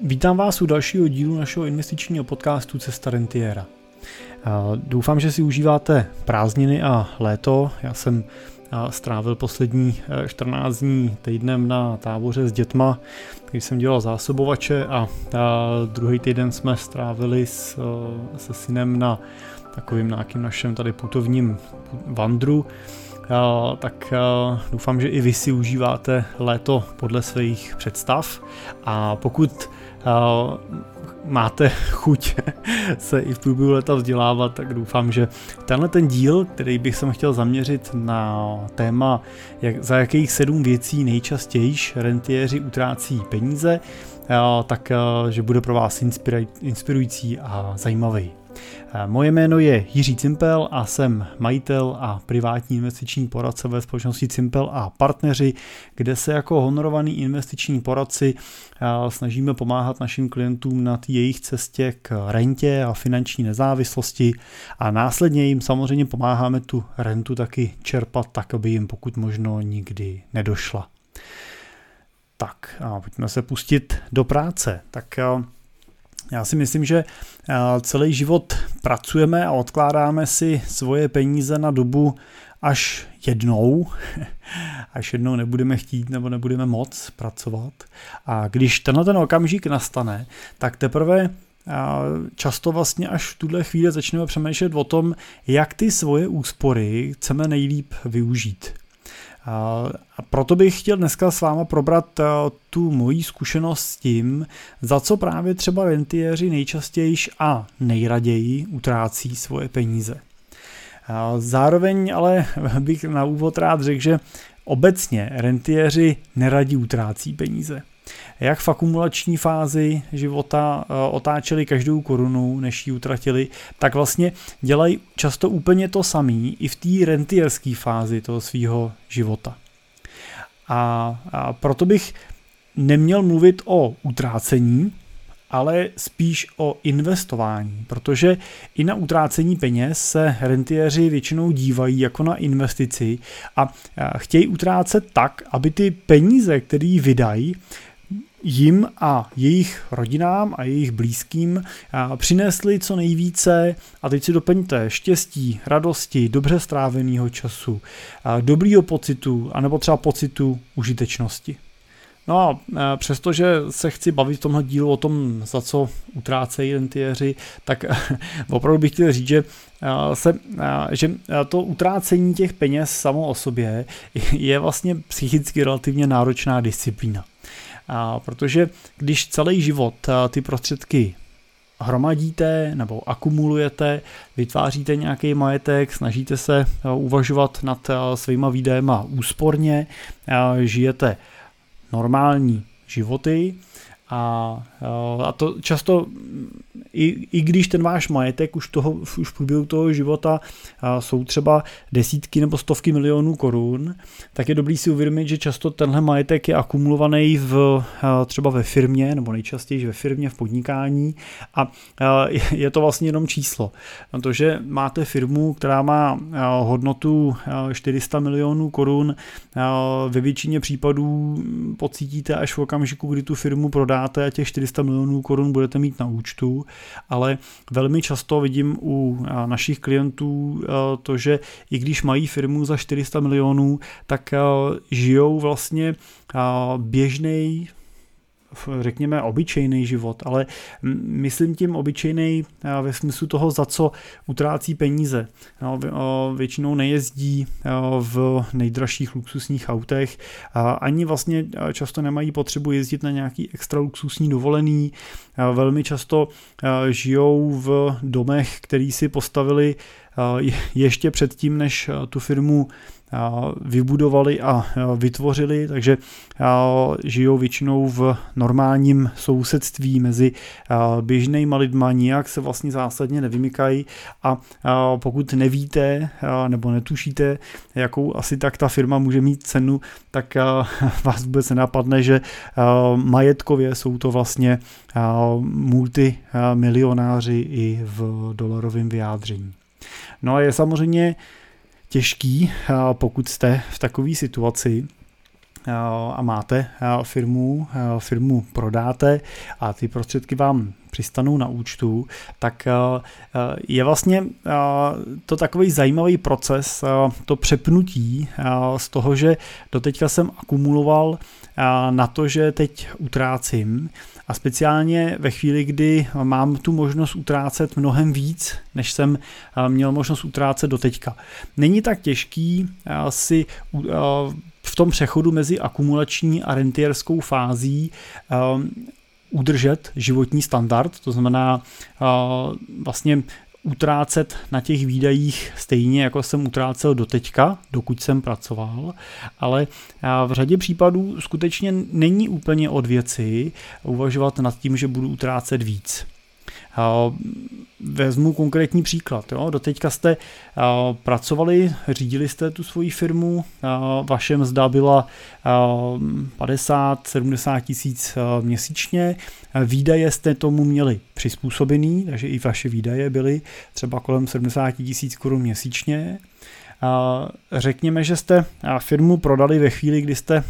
Vítám vás u dalšího dílu našeho investičního podcastu Cesta Rentiera. Doufám, že si užíváte prázdniny a léto. Já jsem strávil poslední 14 e, dní týdnem na táboře s dětma, když jsem dělal zásobovače a druhý týden jsme strávili s, e, se synem na takovým nějakým našem tady putovním vandru. Tak e, doufám, že i vy si užíváte léto podle svých představ a pokud máte chuť se i v průběhu leta vzdělávat, tak doufám, že tenhle ten díl, který bych jsem chtěl zaměřit na téma, jak, za jakých sedm věcí nejčastěji rentiéři utrácí peníze, tak že bude pro vás inspirující a zajímavý. Eh, moje jméno je Jiří Cimpel a jsem majitel a privátní investiční poradce ve společnosti Cimpel a partneři, kde se jako honorovaný investiční poradci eh, snažíme pomáhat našim klientům na jejich cestě k rentě a finanční nezávislosti a následně jim samozřejmě pomáháme tu rentu taky čerpat tak, aby jim pokud možno nikdy nedošla. Tak a pojďme se pustit do práce. Tak eh, já si myslím, že eh, celý život pracujeme a odkládáme si svoje peníze na dobu až jednou, až jednou nebudeme chtít nebo nebudeme moc pracovat. A když tenhle ten okamžik nastane, tak teprve eh, často vlastně až v tuhle chvíli začneme přemýšlet o tom, jak ty svoje úspory chceme nejlíp využít. A proto bych chtěl dneska s váma probrat eh, tu moji zkušenost s tím, za co právě třeba rentiéři nejčastěji a nejraději utrácí svoje peníze. Zároveň ale bych na úvod rád řekl, že obecně rentiéři neradí utrácí peníze jak v akumulační fázi života eh, otáčeli každou korunu, než ji utratili, tak vlastně dělají často úplně to samý i v té rentierské fázi toho svého života. A, a proto bych neměl mluvit o utrácení, ale spíš o investování, protože i na utrácení peněz se rentiéři většinou dívají jako na investici a chtějí utrácet tak, aby ty peníze, které vydají, jim a jejich rodinám a jejich blízkým přinesli co nejvíce a teď si doplňte štěstí, radosti, dobře stráveného času, dobrýho pocitu, anebo třeba pocitu užitečnosti. No a přestože se chci bavit v tomhle dílu o tom, za co utrácejí rentiéři, tak opravdu bych chtěl říct, že, se, že to utrácení těch peněz samo o sobě je vlastně psychicky relativně náročná disciplína. A protože když celý život ty prostředky hromadíte nebo akumulujete, vytváříte nějaký majetek, snažíte se uvažovat nad svýma výdajema úsporně, žijete normální životy, a, a to často, i, i když ten váš majetek už, toho, už v průběhu toho života jsou třeba desítky nebo stovky milionů korun, tak je dobrý si uvědomit, že často tenhle majetek je akumulovaný v, třeba ve firmě, nebo nejčastěji ve firmě, v podnikání a je to vlastně jenom číslo. To, že máte firmu, která má hodnotu 400 milionů korun, ve většině případů pocítíte až v okamžiku, kdy tu firmu prodáte prodáte a těch 400 milionů korun budete mít na účtu, ale velmi často vidím u našich klientů to, že i když mají firmu za 400 milionů, tak žijou vlastně běžný řekněme, obyčejný život, ale myslím tím obyčejný ve smyslu toho, za co utrácí peníze. No, většinou nejezdí v nejdražších luxusních autech, ani vlastně často nemají potřebu jezdit na nějaký extra luxusní dovolený, velmi často žijou v domech, který si postavili ještě předtím, než tu firmu vybudovali a vytvořili, takže žijou většinou v normálním sousedství mezi běžnýma lidma, nijak se vlastně zásadně nevymykají a pokud nevíte nebo netušíte, jakou asi tak ta firma může mít cenu, tak vás vůbec nenapadne, že majetkově jsou to vlastně multimilionáři i v dolarovém vyjádření. No a je samozřejmě těžký, pokud jste v takové situaci, a máte firmu, firmu prodáte a ty prostředky vám přistanou na účtu, tak je vlastně to takový zajímavý proces, to přepnutí z toho, že doteďka jsem akumuloval na to, že teď utrácím a speciálně ve chvíli, kdy mám tu možnost utrácet mnohem víc, než jsem měl možnost utrácet do teďka. Není tak těžký si v tom přechodu mezi akumulační a rentierskou fází udržet životní standard, to znamená vlastně utrácet na těch výdajích stejně, jako jsem utrácel doteďka, dokud jsem pracoval, ale v řadě případů skutečně není úplně od věci uvažovat nad tím, že budu utrácet víc. Vezmu konkrétní příklad. Jo. Doteďka jste pracovali, řídili jste tu svoji firmu, vaše mzda byla 50-70 tisíc měsíčně, výdaje jste tomu měli přizpůsobený, takže i vaše výdaje byly třeba kolem 70 tisíc korun měsíčně. Řekněme, že jste firmu prodali ve chvíli, kdy jste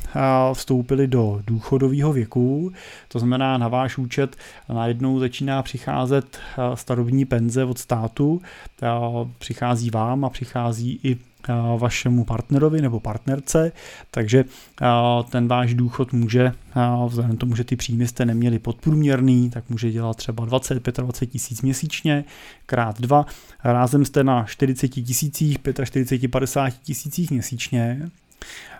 vstoupili do důchodového věku, to znamená na váš účet najednou začíná přicházet starobní penze od státu, přichází vám a přichází i vašemu partnerovi nebo partnerce, takže ten váš důchod může, vzhledem tomu, že ty příjmy jste neměli podprůměrný, tak může dělat třeba 20-25 tisíc měsíčně, krát dva, rázem jste na 40 tisících, 45-50 tisících měsíčně,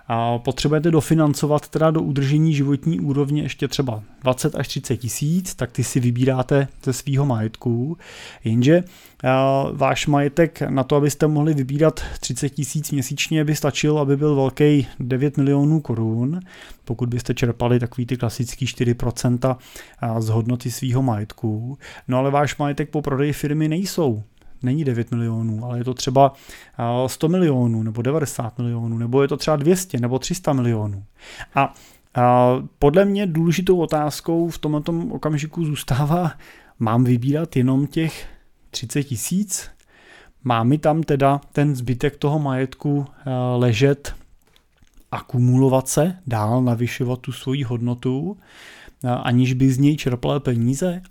a potřebujete dofinancovat teda do udržení životní úrovně ještě třeba 20 až 30 tisíc, tak ty si vybíráte ze svého majetku, jenže váš majetek na to, abyste mohli vybírat 30 tisíc měsíčně, by stačil, aby byl velký 9 milionů korun, pokud byste čerpali takový ty klasický 4% z hodnoty svého majetku. No ale váš majetek po prodeji firmy nejsou není 9 milionů, ale je to třeba 100 milionů nebo 90 milionů, nebo je to třeba 200 nebo 300 milionů. A podle mě důležitou otázkou v tomto okamžiku zůstává, mám vybírat jenom těch 30 tisíc? Má mi tam teda ten zbytek toho majetku ležet, akumulovat se, dál navyšovat tu svoji hodnotu, aniž by z něj čerpal peníze?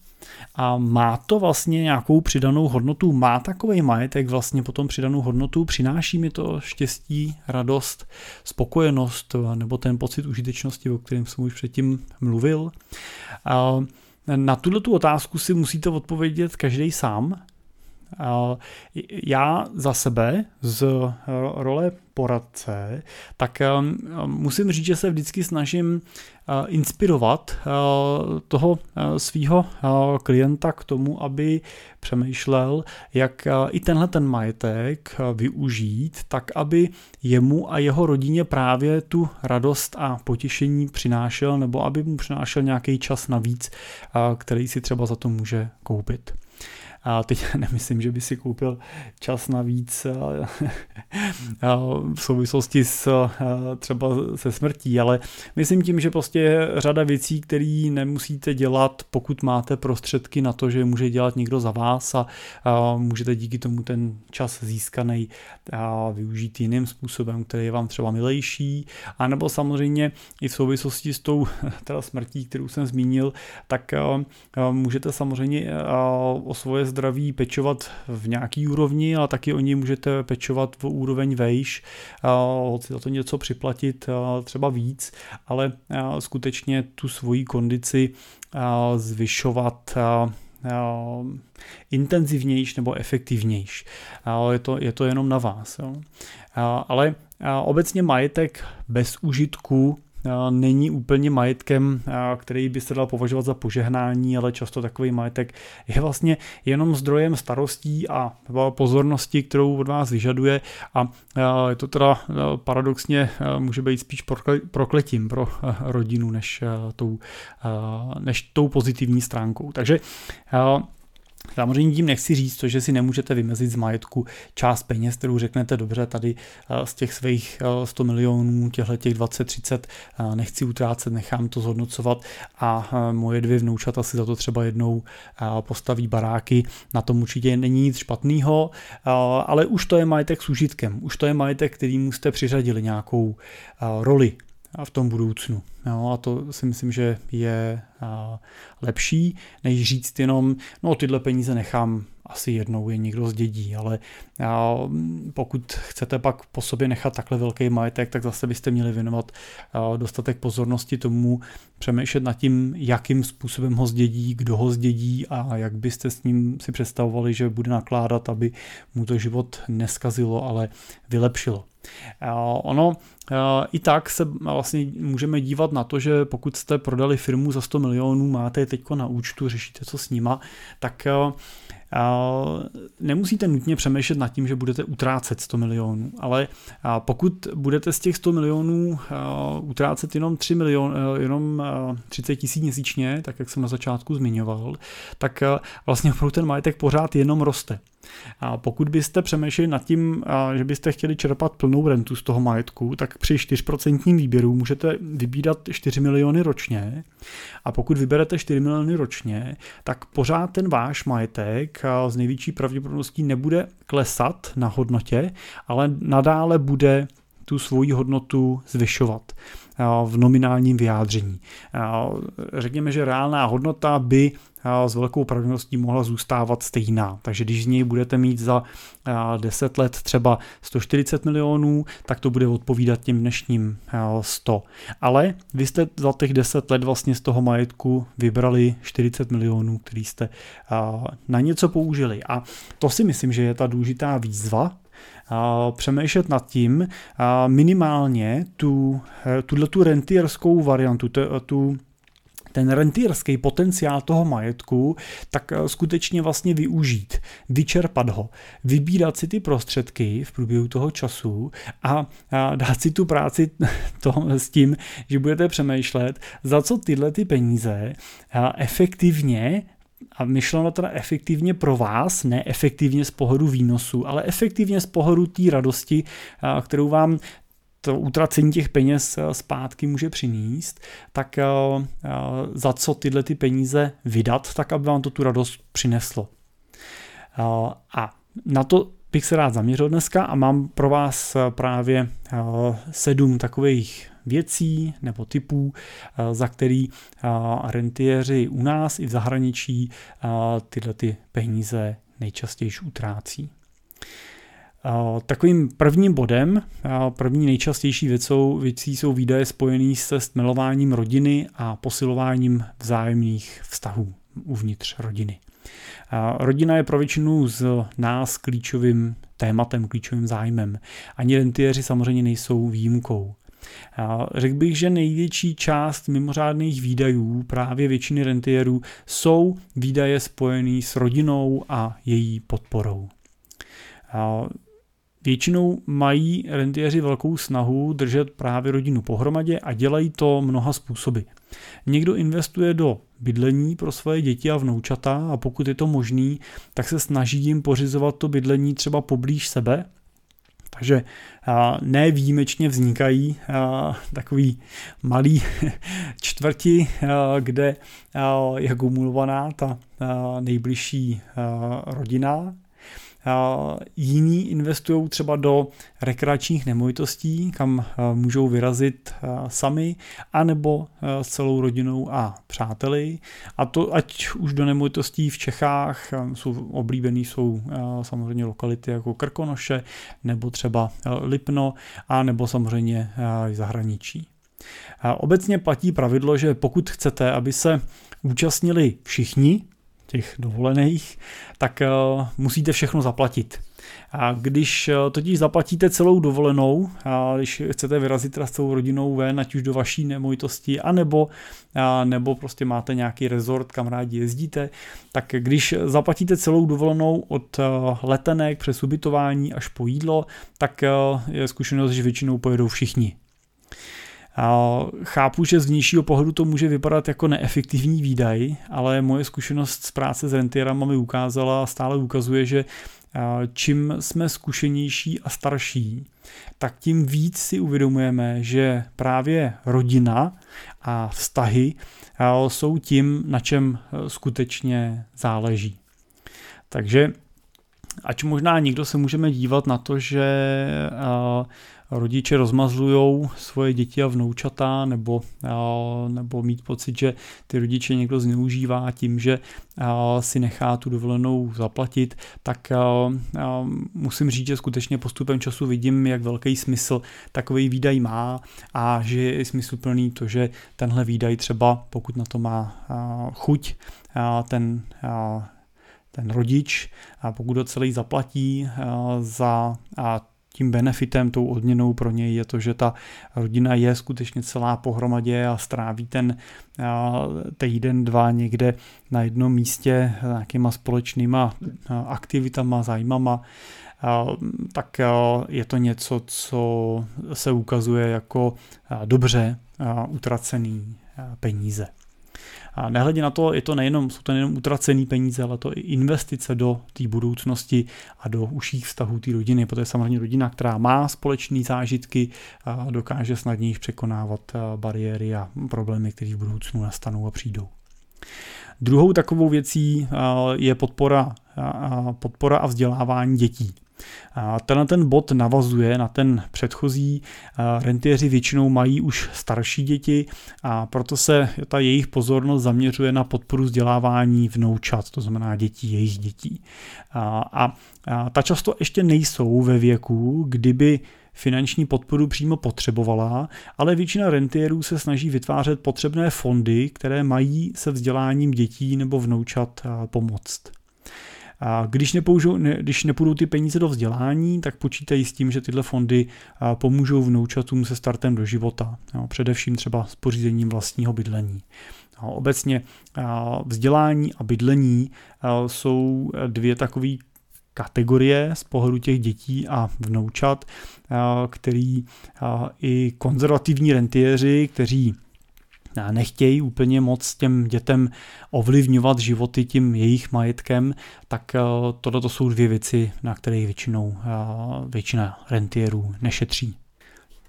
A má to vlastně nějakou přidanou hodnotu, má takový majetek vlastně potom přidanou hodnotu, přináší mi to štěstí, radost, spokojenost nebo ten pocit užitečnosti, o kterém jsem už předtím mluvil. Na tuto tu otázku si musíte odpovědět každý sám. Já za sebe z role poradce, tak musím říct, že se vždycky snažím inspirovat toho svého klienta k tomu, aby přemýšlel, jak i tenhle ten majetek využít, tak aby jemu a jeho rodině právě tu radost a potěšení přinášel, nebo aby mu přinášel nějaký čas navíc, který si třeba za to může koupit. A teď nemyslím, že by si koupil čas navíc v souvislosti s třeba se smrtí, ale myslím tím, že prostě je řada věcí, které nemusíte dělat, pokud máte prostředky na to, že může dělat někdo za vás a můžete díky tomu ten čas získaný využít jiným způsobem, který je vám třeba milejší, a nebo samozřejmě i v souvislosti s tou teda smrtí, kterou jsem zmínil, tak můžete samozřejmě o svoje zdraví pečovat v nějaký úrovni, ale taky o něj můžete pečovat v úroveň vejš, si za to něco připlatit třeba víc, ale skutečně tu svoji kondici zvyšovat intenzivnější nebo efektivnější. Je to, je to jenom na vás. Jo. Ale obecně majetek bez užitku není úplně majetkem, který by se dal považovat za požehnání, ale často takový majetek je vlastně jenom zdrojem starostí a pozornosti, kterou od vás vyžaduje a je to teda paradoxně může být spíš prokletím pro rodinu než tou, než tou pozitivní stránkou. Takže Samozřejmě tím nechci říct to, že si nemůžete vymezit z majetku část peněz, kterou řeknete dobře, tady eh, z těch svých 100 eh, milionů, těchto těch 20-30 eh, nechci utrácet, nechám to zhodnocovat. A moje dvě vnoučata si za to třeba jednou postaví baráky. Na tom určitě není nic špatného, ale už to je majetek s užitkem, už to je majetek, který jste přiřadili nějakou roli v tom budoucnu. No, a to si myslím, že je lepší, než říct jenom, no tyhle peníze nechám asi jednou je někdo zdědí, ale pokud chcete pak po sobě nechat takhle velký majetek, tak zase byste měli věnovat dostatek pozornosti tomu, přemýšlet nad tím, jakým způsobem ho zdědí, kdo ho zdědí a jak byste s ním si představovali, že bude nakládat, aby mu to život neskazilo, ale vylepšilo. Ono i tak se vlastně můžeme dívat na to, že pokud jste prodali firmu za 100 milionů, máte je teď na účtu, řešíte co s nima, tak nemusíte nutně přemýšlet nad tím, že budete utrácet 100 milionů, ale pokud budete z těch 100 milionů utrácet jenom 3 milion, jenom 30 tisíc měsíčně, tak jak jsem na začátku zmiňoval, tak vlastně opravdu ten majetek pořád jenom roste. A pokud byste přemýšleli nad tím, že byste chtěli čerpat plnou rentu z toho majetku, tak při 4% výběru můžete vybírat 4 miliony ročně. A pokud vyberete 4 miliony ročně, tak pořád ten váš majetek z největší pravděpodobností nebude klesat na hodnotě, ale nadále bude tu svoji hodnotu zvyšovat v nominálním vyjádření. Řekněme, že reálná hodnota by s velkou pravděpodobností mohla zůstávat stejná. Takže když z něj budete mít za 10 let třeba 140 milionů, tak to bude odpovídat těm dnešním 100. Ale vy jste za těch 10 let vlastně z toho majetku vybrali 40 milionů, který jste na něco použili. A to si myslím, že je ta důležitá výzva, přemýšlet nad tím minimálně tu, e, tuhle tu rentierskou variantu, tu ten rentýrský potenciál toho majetku, tak e, skutečně vlastně využít, vyčerpat ho, vybírat si ty prostředky v průběhu toho času a, dát si tu práci to, s tím, že budete přemýšlet, za co tyhle ty peníze efektivně a myšleno teda efektivně pro vás, ne efektivně z pohledu výnosu, ale efektivně z pohledu té radosti, kterou vám to utracení těch peněz zpátky může přinést, tak za co tyhle ty peníze vydat, tak aby vám to tu radost přineslo. A na to bych se rád zaměřil dneska a mám pro vás právě sedm takových věcí nebo typů, eh, za který eh, rentiéři u nás i v zahraničí eh, tyhle ty peníze nejčastěji utrácí. Takovým prvním bodem, první nejčastější věcou, věcí jsou výdaje spojené se stmelováním rodiny a posilováním vzájemných vztahů uvnitř rodiny. Rodina je pro většinu z nás klíčovým tématem, klíčovým zájmem. Ani rentiéři samozřejmě nejsou výjimkou. Řekl bych, že největší část mimořádných výdajů právě většiny rentierů jsou výdaje spojené s rodinou a její podporou. Většinou mají rentieři velkou snahu držet právě rodinu pohromadě a dělají to mnoha způsoby. Někdo investuje do bydlení pro svoje děti a vnoučata a pokud je to možný, tak se snaží jim pořizovat to bydlení třeba poblíž sebe, takže ne výjimečně vznikají takový malý čtvrti, kde je kumulovaná ta nejbližší rodina Jiní investují třeba do rekreačních nemovitostí, kam můžou vyrazit sami, anebo s celou rodinou a přáteli. A to ať už do nemovitostí v Čechách, jsou oblíbený jsou samozřejmě lokality jako Krkonoše, nebo třeba Lipno, a nebo samozřejmě zahraničí. Obecně platí pravidlo, že pokud chcete, aby se účastnili všichni těch dovolených, tak uh, musíte všechno zaplatit. A když uh, totiž zaplatíte celou dovolenou, a když chcete vyrazit teda s celou rodinou ven, ať už do vaší nemovitosti, anebo, a, nebo prostě máte nějaký rezort, kam rádi jezdíte, tak když zaplatíte celou dovolenou od uh, letenek přes ubytování až po jídlo, tak je zkušenost, že většinou pojedou všichni. Chápu, že z vnějšího pohledu to může vypadat jako neefektivní výdaj, ale moje zkušenost z práce s rentierama mi ukázala a stále ukazuje, že čím jsme zkušenější a starší, tak tím víc si uvědomujeme, že právě rodina a vztahy jsou tím, na čem skutečně záleží. Takže ač možná někdo se můžeme dívat na to, že rodiče rozmazlují svoje děti a vnoučata nebo, nebo mít pocit, že ty rodiče někdo zneužívá tím, že si nechá tu dovolenou zaplatit, tak musím říct, že skutečně postupem času vidím, jak velký smysl takový výdaj má a že je smysluplný to, že tenhle výdaj třeba, pokud na to má chuť, ten ten rodič, pokud ho celý zaplatí za tím benefitem, tou odměnou pro něj je to, že ta rodina je skutečně celá pohromadě a stráví ten týden, dva někde na jednom místě nějakýma společnýma aktivitama, zájmama, tak je to něco, co se ukazuje jako dobře utracený peníze. A nehledě na to, je to nejenom, jsou to nejenom utracený peníze, ale to i investice do té budoucnosti a do užších vztahů té rodiny, protože samozřejmě rodina, která má společné zážitky, dokáže snadněji překonávat bariéry a problémy, které v budoucnu nastanou a přijdou. Druhou takovou věcí je podpora, podpora a vzdělávání dětí. Tenhle ten bod navazuje na ten předchozí. Rentiéři většinou mají už starší děti a proto se ta jejich pozornost zaměřuje na podporu vzdělávání vnoučat, to znamená dětí, jejich dětí. A, ta často ještě nejsou ve věku, kdyby finanční podporu přímo potřebovala, ale většina rentiérů se snaží vytvářet potřebné fondy, které mají se vzděláním dětí nebo vnoučat pomoct. A když, nepoužou, ne, když nepůjdou ty peníze do vzdělání, tak počítají s tím, že tyhle fondy pomůžou vnoučatům se startem do života, jo, především třeba s pořízením vlastního bydlení. No, obecně vzdělání a bydlení jsou dvě takové kategorie z pohledu těch dětí a vnoučat, který i konzervativní rentiéři, kteří nechtějí úplně moc těm dětem ovlivňovat životy tím jejich majetkem, tak eh, tohle to jsou dvě věci, na kterých většinou eh, většina rentierů nešetří.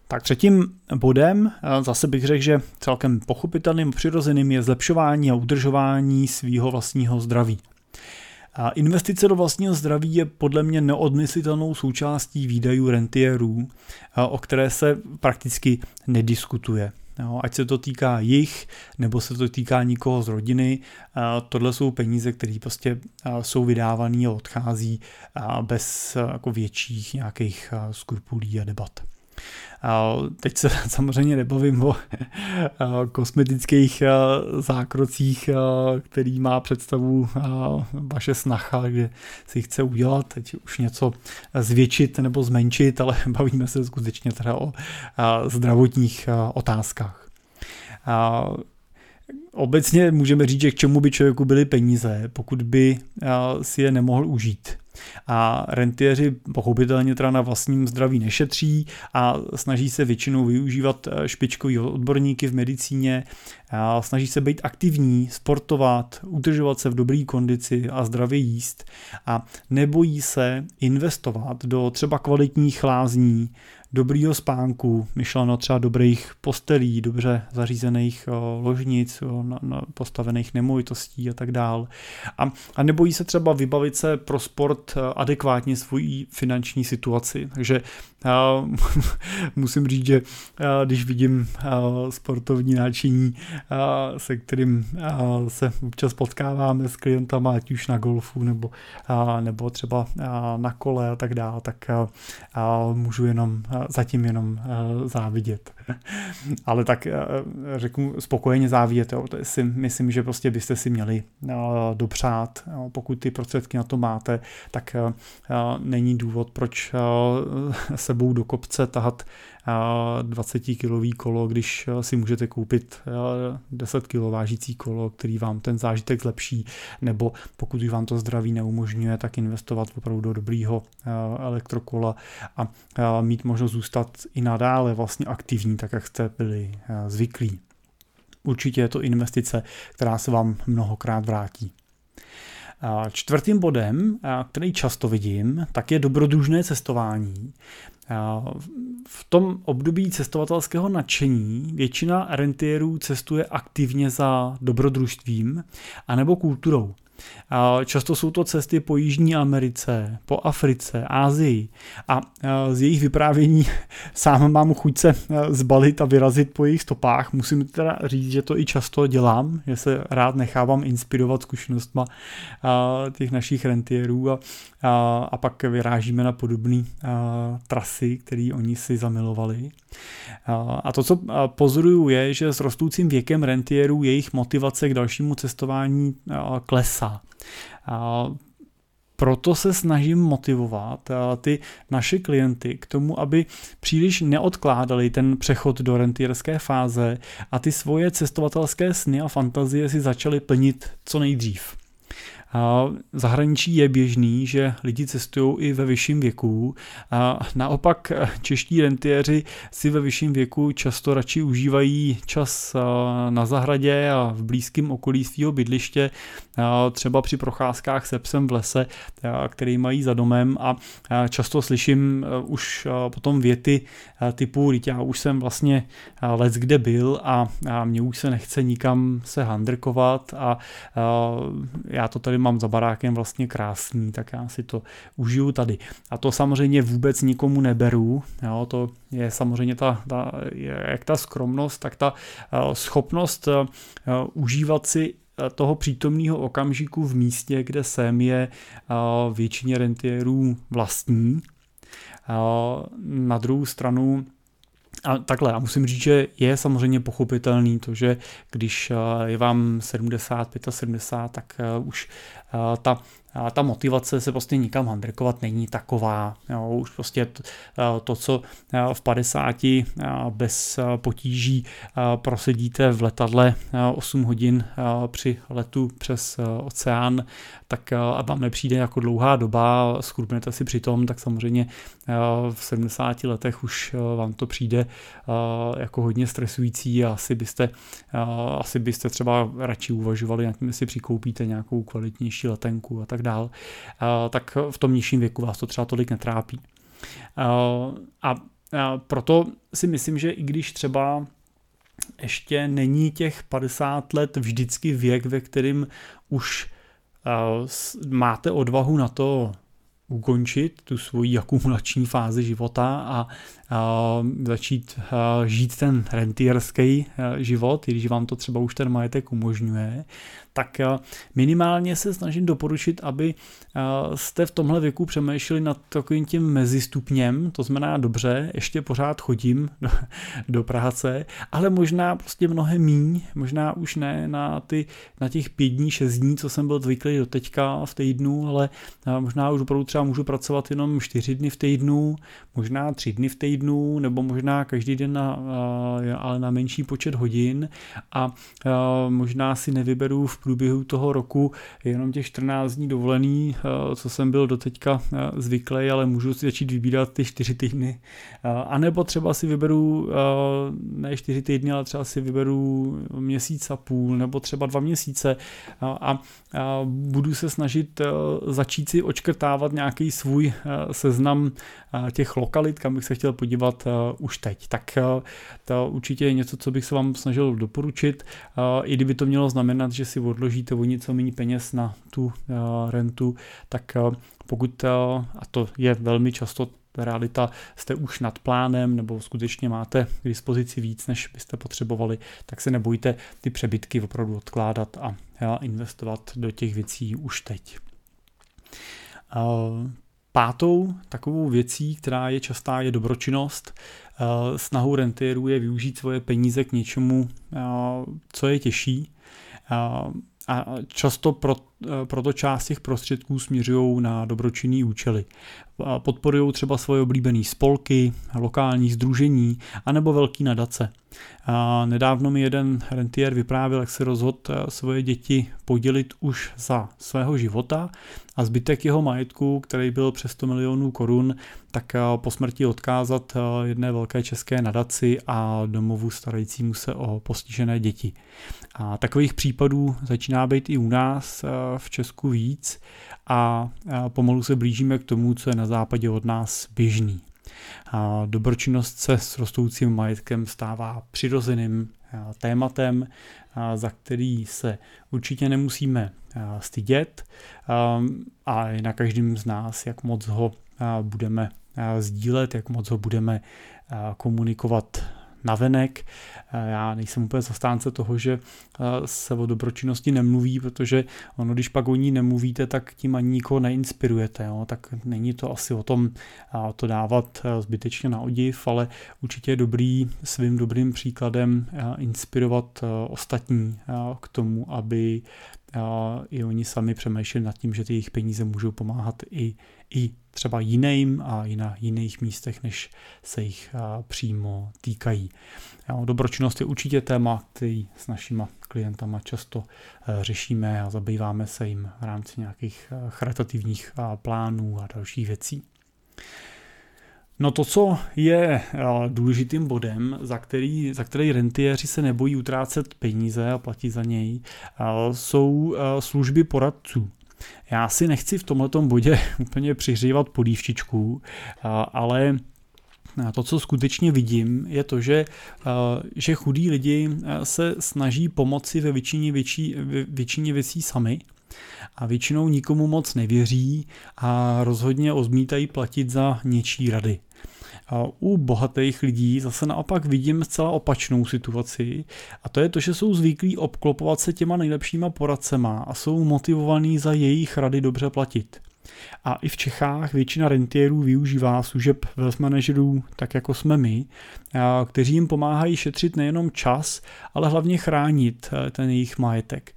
Tak třetím bodem, eh, zase bych řekl, že celkem pochopitelným, přirozeným je zlepšování a udržování svého vlastního zdraví. A investice do vlastního zdraví je podle mě neodmyslitelnou součástí výdajů rentierů, o které se prakticky nediskutuje. Jo, ať se to týká jich, nebo se to týká nikoho z rodiny, tohle jsou peníze, které prostě jsou vydávané a odchází bez jako větších nějakých skrupulí a debat. Teď se samozřejmě nebavím o kosmetických zákrocích, který má představu vaše snacha, kde si chce udělat teď už něco zvětšit nebo zmenšit, ale bavíme se skutečně teda o zdravotních otázkách. Obecně můžeme říct, že k čemu by člověku byly peníze, pokud by si je nemohl užít. A rentiéři pochopitelně teda na vlastním zdraví nešetří a snaží se většinou využívat eh, špičkový odborníky v medicíně, a snaží se být aktivní, sportovat, udržovat se v dobré kondici a zdravě jíst a nebojí se investovat do třeba kvalitních lázní, dobrýho spánku, myšleno třeba dobrých postelí, dobře zařízených ložnic, na, na postavených nemovitostí a tak dál. A, a nebojí se třeba vybavit se pro sport adekvátně svojí finanční situaci. Takže a, musím říct, že a, když vidím sportovní náčiní, se kterým se občas potkáváme s klientama, ať už na golfu nebo, nebo třeba na kole a tak dále, tak můžu jenom zatím jenom závidět. Ale tak uh, řeknu spokojeně závidět, jo. To si myslím, že prostě byste si měli uh, dopřát. Jo. Pokud ty prostředky na to máte, tak není důvod, proč sebou do kopce tahat 20 kilový kolo, když si můžete koupit 10 kg vážící kolo, který vám ten zážitek zlepší, nebo pokud vám to zdraví neumožňuje, tak investovat opravdu do dobrýho elektrokola a mít možnost zůstat i nadále vlastně aktivní, tak jak jste byli zvyklí. Určitě je to investice, která se vám mnohokrát vrátí. Čtvrtým bodem, který často vidím, tak je dobrodružné cestování. V tom období cestovatelského nadšení většina rentierů cestuje aktivně za dobrodružstvím anebo kulturou. Často jsou to cesty po Jižní Americe, po Africe, Ázii a z jejich vyprávění sám mám chuť se zbalit a vyrazit po jejich stopách. Musím teda říct, že to i často dělám, že se rád nechávám inspirovat zkušenostma těch našich rentierů a, a, a pak vyrážíme na podobné trasy, které oni si zamilovali. A to, co pozoruju, je, že s rostoucím věkem rentierů jejich motivace k dalšímu cestování klesá. Proto se snažím motivovat ty naše klienty k tomu, aby příliš neodkládali ten přechod do rentierské fáze a ty svoje cestovatelské sny a fantazie si začali plnit co nejdřív. V zahraničí je běžný, že lidi cestují i ve vyšším věku. A naopak čeští rentiéři si ve vyšším věku často radši užívají čas na zahradě a v blízkém okolí svého bydliště, třeba při procházkách se psem v lese, který mají za domem a často slyším už potom věty typu, já už jsem vlastně let kde byl a mě už se nechce nikam se handrkovat a já to tady mám za barákem vlastně krásný, tak já si to užiju tady. A to samozřejmě vůbec nikomu neberu, jo, to je samozřejmě ta, ta jak ta skromnost, tak ta uh, schopnost uh, užívat si toho přítomného okamžiku v místě, kde jsem, je většině rentierů vlastní. Na druhou stranu a takhle, a musím říct, že je samozřejmě pochopitelný to, že když je vám 70, 75, tak už ta a ta motivace se prostě nikam handrkovat není taková. Jo, už prostě to, co v 50 bez potíží prosedíte v letadle 8 hodin při letu přes oceán, tak a vám nepřijde jako dlouhá doba, skrupnete si při tom, tak samozřejmě v 70 letech už vám to přijde jako hodně stresující a asi byste, asi byste třeba radši uvažovali nad tím, jestli přikoupíte nějakou kvalitnější letenku a tak dál, tak v tom nižším věku vás to třeba tolik netrápí. A proto si myslím, že i když třeba ještě není těch 50 let vždycky věk, ve kterým už máte odvahu na to ukončit tu svoji akumulační fázi života a, a začít a, žít ten rentierský život, i když vám to třeba už ten majetek umožňuje, tak minimálně se snažím doporučit, aby jste v tomhle věku přemýšleli nad takovým tím mezistupněm, to znamená dobře, ještě pořád chodím do, do práce, ale možná prostě mnohem míň, možná už ne na, ty, na těch pět dní, šest dní, co jsem byl zvyklý do teďka v týdnu, ale možná už opravdu třeba můžu pracovat jenom čtyři dny v týdnu, možná tři dny v týdnu, nebo možná každý den, na, ale na menší počet hodin a možná si nevyberu v průběhu toho roku jenom těch 14 dní dovolený, eh, co jsem byl doteďka eh, zvyklý, ale můžu si začít vybírat ty 4 týdny. Eh, a nebo třeba si vyberu ne 4 týdny, ale třeba si vyberu měsíc a půl, nebo třeba dva měsíce a, budu se snažit začít si očkrtávat nějaký svůj seznam těch lokalit, kam bych se chtěl podívat už teď. Tak to určitě je něco, co bych se vám snažil doporučit, i kdyby to mělo znamenat, že si odložíte o něco méně peněz na tu rentu, tak pokud, a to je velmi často realita, jste už nad plánem nebo skutečně máte k dispozici víc, než byste potřebovali, tak se nebojte ty přebytky opravdu odkládat a investovat do těch věcí už teď. Pátou takovou věcí, která je častá, je dobročinnost. Snahou rentierů je využít svoje peníze k něčemu, co je těžší a často pro, proto část těch prostředků směřují na dobročinný účely. Podporují třeba svoje oblíbené spolky, lokální združení anebo velký nadace. Nedávno mi jeden rentier vyprávěl, jak se rozhodl eh, svoje děti podělit už za svého života a zbytek jeho majetku, který byl přes 100 milionů korun, tak eh, po smrti odkázat eh, jedné velké české nadaci a domovu starajícímu se o postižené děti. A takových případů začíná být i u nás v Česku víc a pomalu se blížíme k tomu, co je na západě od nás běžný. Dobročinnost se s rostoucím majetkem stává přirozeným tématem, za který se určitě nemusíme stydět a je na každém z nás, jak moc ho budeme sdílet, jak moc ho budeme komunikovat navenek. Eh, já nejsem úplně zastánce toho, že eh, se o dobročinnosti nemluví, protože ono, když pak o ní nemluvíte, tak tím ani nikoho neinspirujete. Jo? Tak není to asi o tom eh, to dávat zbytečně na odiv, ale určitě je dobrý svým dobrým příkladem inspirovat ostatní k tomu, aby i oni sami přemýšleli nad tím, že ty jejich peníze můžou pomáhat i, i třeba jiným a i na jiných místech, než se jich přímo týkají. Dobročinnost je určitě téma, který s našimi klientama často e, řešíme a zabýváme se jim v rámci nějakých e, charitativních plánů a dalších věcí. No to, co je důležitým bodem, za který, za který rentiéři se nebojí utrácet peníze a platit za něj, jsou služby poradců. Já si nechci v tomto bodě úplně přihřívat podívčičku, ale to, co skutečně vidím, je to, že, že chudí lidi se snaží pomoci ve většině, větší, většině věcí sami a většinou nikomu moc nevěří a rozhodně ozmítají platit za něčí rady. U bohatých lidí zase naopak vidím zcela opačnou situaci a to je to, že jsou zvyklí obklopovat se těma nejlepšíma poradcema a jsou motivovaní za jejich rady dobře platit. A i v Čechách většina rentierů využívá služeb wealth managerů, tak jako jsme my, kteří jim pomáhají šetřit nejenom čas, ale hlavně chránit e, ten jejich majetek.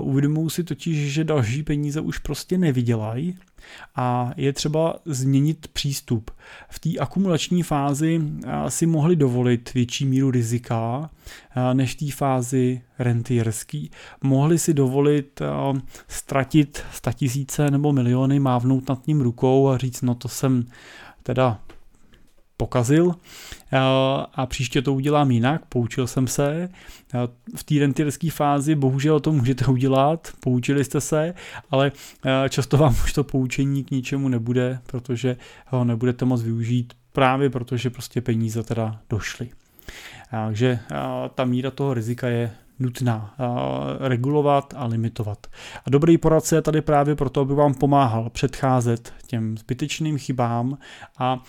Uvědomují si totiž, že další peníze už prostě nevydělají a je třeba změnit přístup. V té akumulační fázi si mohli dovolit větší míru rizika než v té fázi rentierský. Mohli si dovolit ztratit statisíce nebo miliony, mávnout nad ním rukou a říct, no to jsem teda pokazil a příště to udělám jinak, poučil jsem se. V té rentierské fázi bohužel to můžete udělat, poučili jste se, ale často vám už to poučení k ničemu nebude, protože ho nebudete moc využít právě protože prostě peníze teda došly. Takže ta míra toho rizika je nutná regulovat a limitovat. A dobrý poradce je tady právě proto, aby vám pomáhal předcházet těm zbytečným chybám a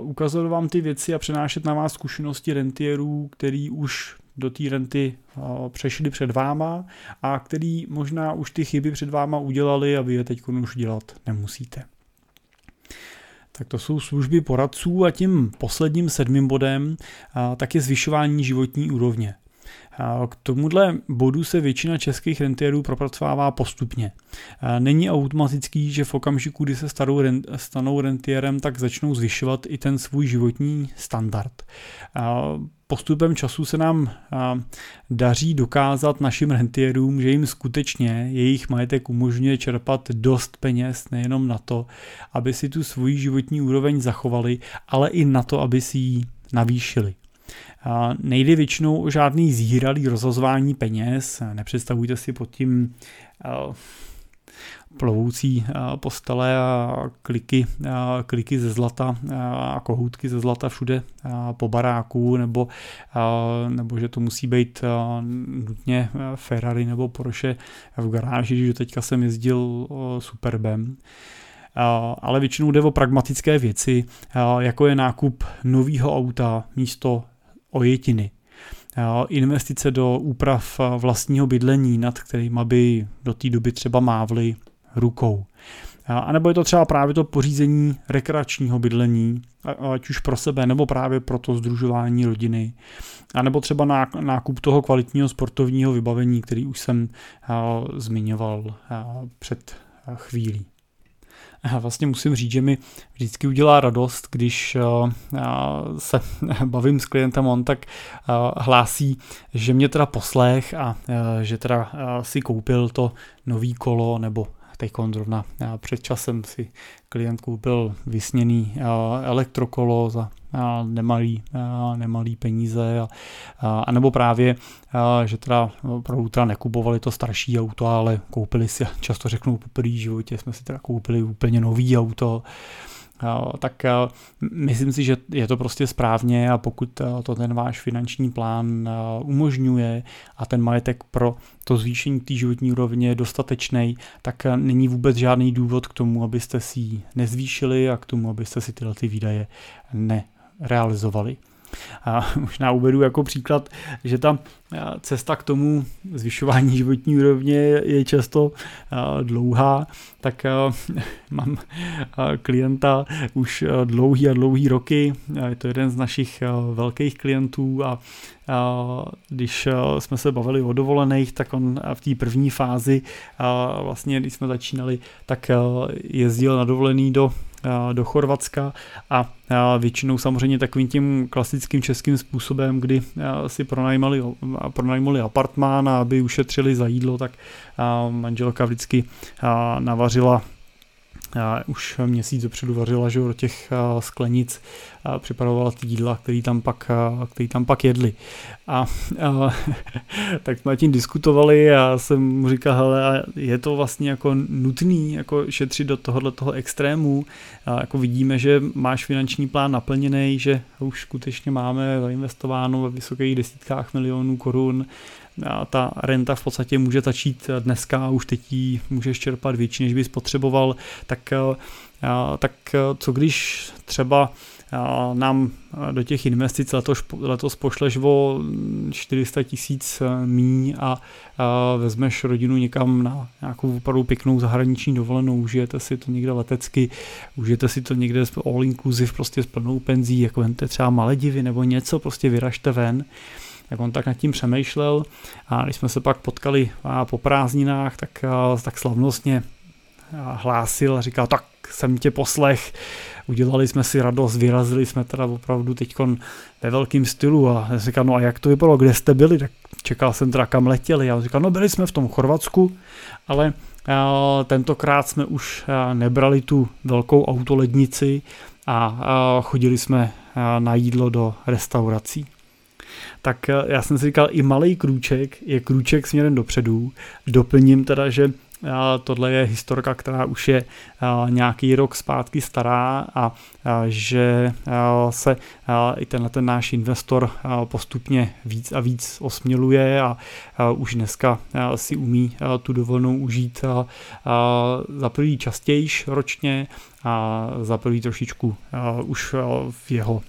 ukazovat vám ty věci a přenášet na vás zkušenosti rentierů, který už do té renty přešli před váma a který možná už ty chyby před váma udělali a vy je teď už dělat nemusíte. Tak to jsou služby poradců a tím posledním sedmým bodem tak je zvyšování životní úrovně. K tomuhle bodu se většina českých rentierů propracovává postupně. Není automatický, že v okamžiku, kdy se stanou rentierem, tak začnou zvyšovat i ten svůj životní standard. Postupem času se nám daří dokázat našim rentierům, že jim skutečně jejich majetek umožňuje čerpat dost peněz nejenom na to, aby si tu svoji životní úroveň zachovali, ale i na to, aby si ji navýšili. Nejde většinou o žádný zíralý rozhazování peněz, nepředstavujte si pod tím plovoucí postele a kliky, kliky ze zlata a kohoutky ze zlata všude po baráku, nebo, nebo že to musí být nutně Ferrari nebo Porsche v garáži, že teďka jsem jezdil Superbem. Ale většinou jde o pragmatické věci, jako je nákup nového auta místo ojetiny. Investice do úprav vlastního bydlení, nad kterými by do té doby třeba mávly rukou. A nebo je to třeba právě to pořízení rekreačního bydlení, ať už pro sebe, nebo právě pro to združování rodiny. A nebo třeba nákup toho kvalitního sportovního vybavení, který už jsem zmiňoval před chvílí. Vlastně musím říct, že mi vždycky udělá radost, když eh, se bavím s klientem, on tak eh, hlásí, že mě teda poslech a eh, že teda si koupil to nový kolo nebo teď zrovna před časem si klient koupil vysněný elektrokolo za nemalý, nemalý peníze a, a nebo právě, že teda opravdu teda nekupovali to starší auto, ale koupili si, často řeknou po první životě jsme si teda koupili úplně nový auto, tak myslím si, že je to prostě správně a pokud to ten váš finanční plán umožňuje a ten majetek pro to zvýšení té životní úrovně je dostatečný, tak není vůbec žádný důvod k tomu, abyste si ji nezvýšili a k tomu, abyste si tyhle ty výdaje nerealizovali. A možná uvedu jako příklad, že ta cesta k tomu zvyšování životní úrovně je často dlouhá, tak mám klienta už dlouhý a dlouhý roky, je to jeden z našich velkých klientů a když jsme se bavili o dovolených, tak on v té první fázi, vlastně když jsme začínali, tak jezdil na dovolený do do Chorvatska. A většinou samozřejmě takovým tím klasickým českým způsobem, kdy si pronajímali, pronajímali apartmán a aby ušetřili za jídlo, tak manželka vždycky navařila už měsíc dopředu vařila že do těch sklenic připravovala ty jídla, který tam pak, který tam pak jedli. A, a tak jsme tím diskutovali a jsem mu říkal, hele, je to vlastně jako nutný jako šetřit do tohohle toho extrému. A jako vidíme, že máš finanční plán naplněný, že už skutečně máme zainvestováno ve vysokých desítkách milionů korun ta renta v podstatě může začít dneska, už teď ji můžeš čerpat větší, než bys potřeboval, tak, tak co když třeba nám do těch investic letos, letos pošleš o 400 tisíc míň a, vezmeš rodinu někam na nějakou opravdu pěknou zahraniční dovolenou, užijete si to někde letecky, užijete si to někde all inclusive, prostě s plnou penzí, jako vente třeba Maledivy nebo něco, prostě vyražte ven jak on tak nad tím přemýšlel. A když jsme se pak potkali po prázdninách, tak, tak slavnostně hlásil a říkal, tak jsem tě poslech, udělali jsme si radost, vyrazili jsme teda opravdu teď ve velkém stylu a já říkal, no a jak to vypadalo, kde jste byli, tak čekal jsem teda kam letěli. A říkal, no byli jsme v tom Chorvatsku, ale tentokrát jsme už nebrali tu velkou autolednici a chodili jsme na jídlo do restaurací tak eh, já jsem si říkal, i malý krůček je krůček směrem dopředu. Doplním teda, že eh, tohle je historka, která už je eh, nějaký rok zpátky stará a že se i tenhle ten náš investor postupně víc a víc osměluje a už dneska si umí tu dovolenou užít za prvý častějiš ročně a za prvý trošičku uh, už uh, v jeho uh,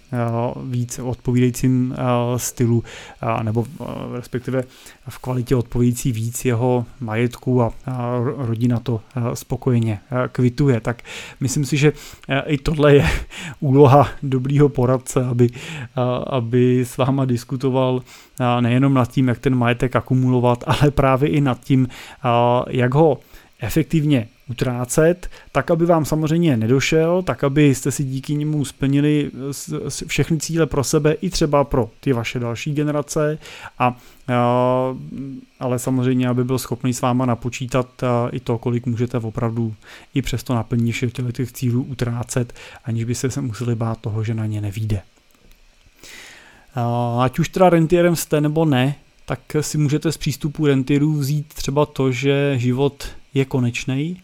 víc odpovídajícím uh, stylu, uh, nebo uh, respektive v kvalitě odpovídající víc jeho majetku a uh, rodina to uh, spokojeně uh, kvituje. Tak myslím si, že uh, i tohle je úloha dobrýho poradce, aby, uh, aby s váma diskutoval uh, nejenom nad tím, jak ten majetek akumulovat, ale právě i nad tím, uh, jak ho efektivně utrácet, tak aby vám samozřejmě nedošel, tak abyste si díky němu splnili všechny cíle pro sebe i třeba pro ty vaše další generace a ale samozřejmě, aby byl schopný s váma napočítat i to, kolik můžete opravdu i přesto naplní všech těch cílů utrácet, aniž by se museli bát toho, že na ně nevíde. Ať už teda rentierem jste nebo ne, tak si můžete z přístupu rentierů vzít třeba to, že život je konečný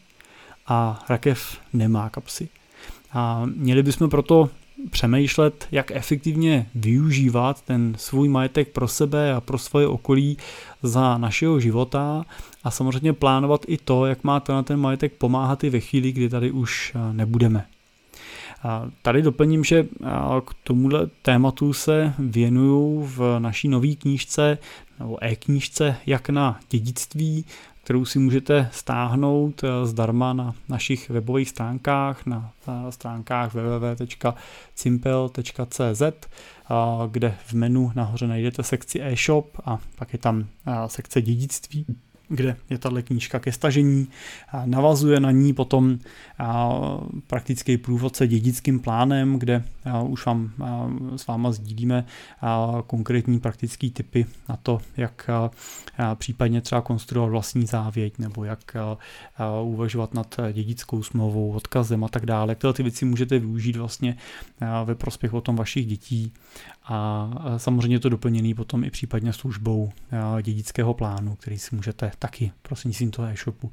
a rakev nemá kapsy. A měli bychom proto přemýšlet, jak efektivně využívat ten svůj majetek pro sebe a pro svoje okolí za našeho života a samozřejmě plánovat i to, jak má na ten majetek pomáhat i ve chvíli, kdy tady už nebudeme. A tady doplním, že k tomuhle tématu se věnuju v naší nové knížce nebo e-knížce jak na dědictví, kterou si můžete stáhnout eh, zdarma na našich webových stránkách, na stránkách www.cimpel.cz, kde v menu nahoře najdete sekci e-shop a pak je tam sekce dědictví kde je tahle knížka ke stažení. Navazuje na ní potom praktický průvodce dědickým plánem, kde už vám s váma sdílíme konkrétní praktické typy na to, jak případně třeba konstruovat vlastní závěť nebo jak uvažovat nad dědickou smlouvou, odkazem a tak dále. Tyhle ty věci můžete využít vlastně ve prospěch potom vašich dětí a samozřejmě to doplněný potom i případně službou dědického plánu, který si můžete taky prostřednictvím toho e-shopu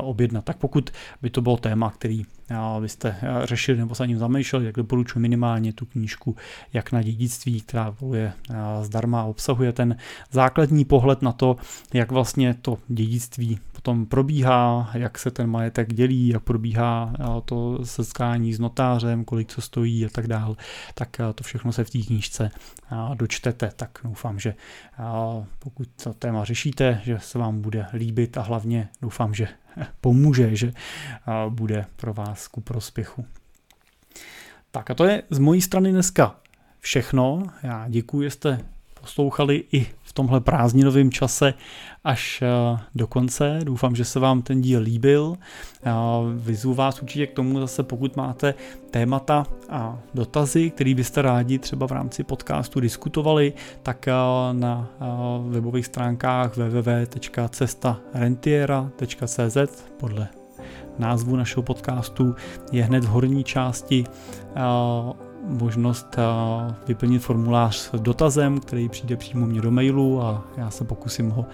objednat. Tak pokud by to bylo téma, který byste řešili nebo se ním zamýšleli, tak doporučuji minimálně tu knížku Jak na dědictví, která je zdarma a obsahuje ten základní pohled na to, jak vlastně to dědictví potom probíhá, jak se ten majetek dělí, jak probíhá to setkání s notářem, kolik co stojí a tak dál, tak to všechno se v té knížce dočtete. Tak doufám, že pokud to téma řešíte, že se vám bude líbit a hlavně doufám, že pomůže, že bude pro vás ku prospěchu. Tak a to je z mojí strany dneska všechno. Já děkuji, že jste poslouchali i tomhle prázdninovém čase až eh, do konce. Doufám, že se vám ten díl líbil. Vyzvu vás určitě k tomu zase, pokud máte témata a dotazy, které byste rádi třeba v rámci podcastu diskutovali, tak eh, na eh, webových stránkách www.cestarentiera.cz podle názvu našeho podcastu je hned v horní části možnost eh, vyplnit formulář s dotazem, který přijde přímo mě do mailu a já se pokusím ho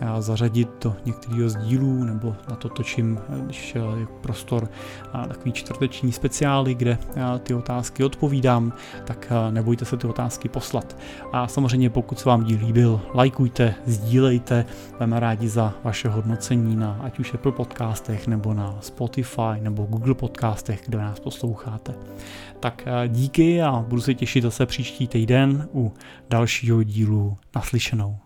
eh, zařadit do některého z dílů nebo na to točím, eh, když je prostor takový čtvrteční speciály, kde ty otázky odpovídám, tak nebojte se ty otázky poslat. A samozřejmě pokud se vám díl líbil, lajkujte, sdílejte, budeme rádi za vaše hodnocení na ať už Apple podcastech nebo na Spotify nebo Google podcastech, kde nás posloucháte. Tak díky a budu se těšit zase příští týden u dalšího dílu naslyšenou.